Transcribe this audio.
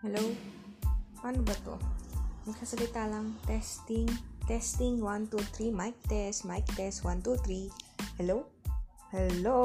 Hello? Paano ba to? Magsasalita lang. Testing. Testing. 1, 2, 3. Mic test. Mic test. 1, 2, 3. Hello? Hello?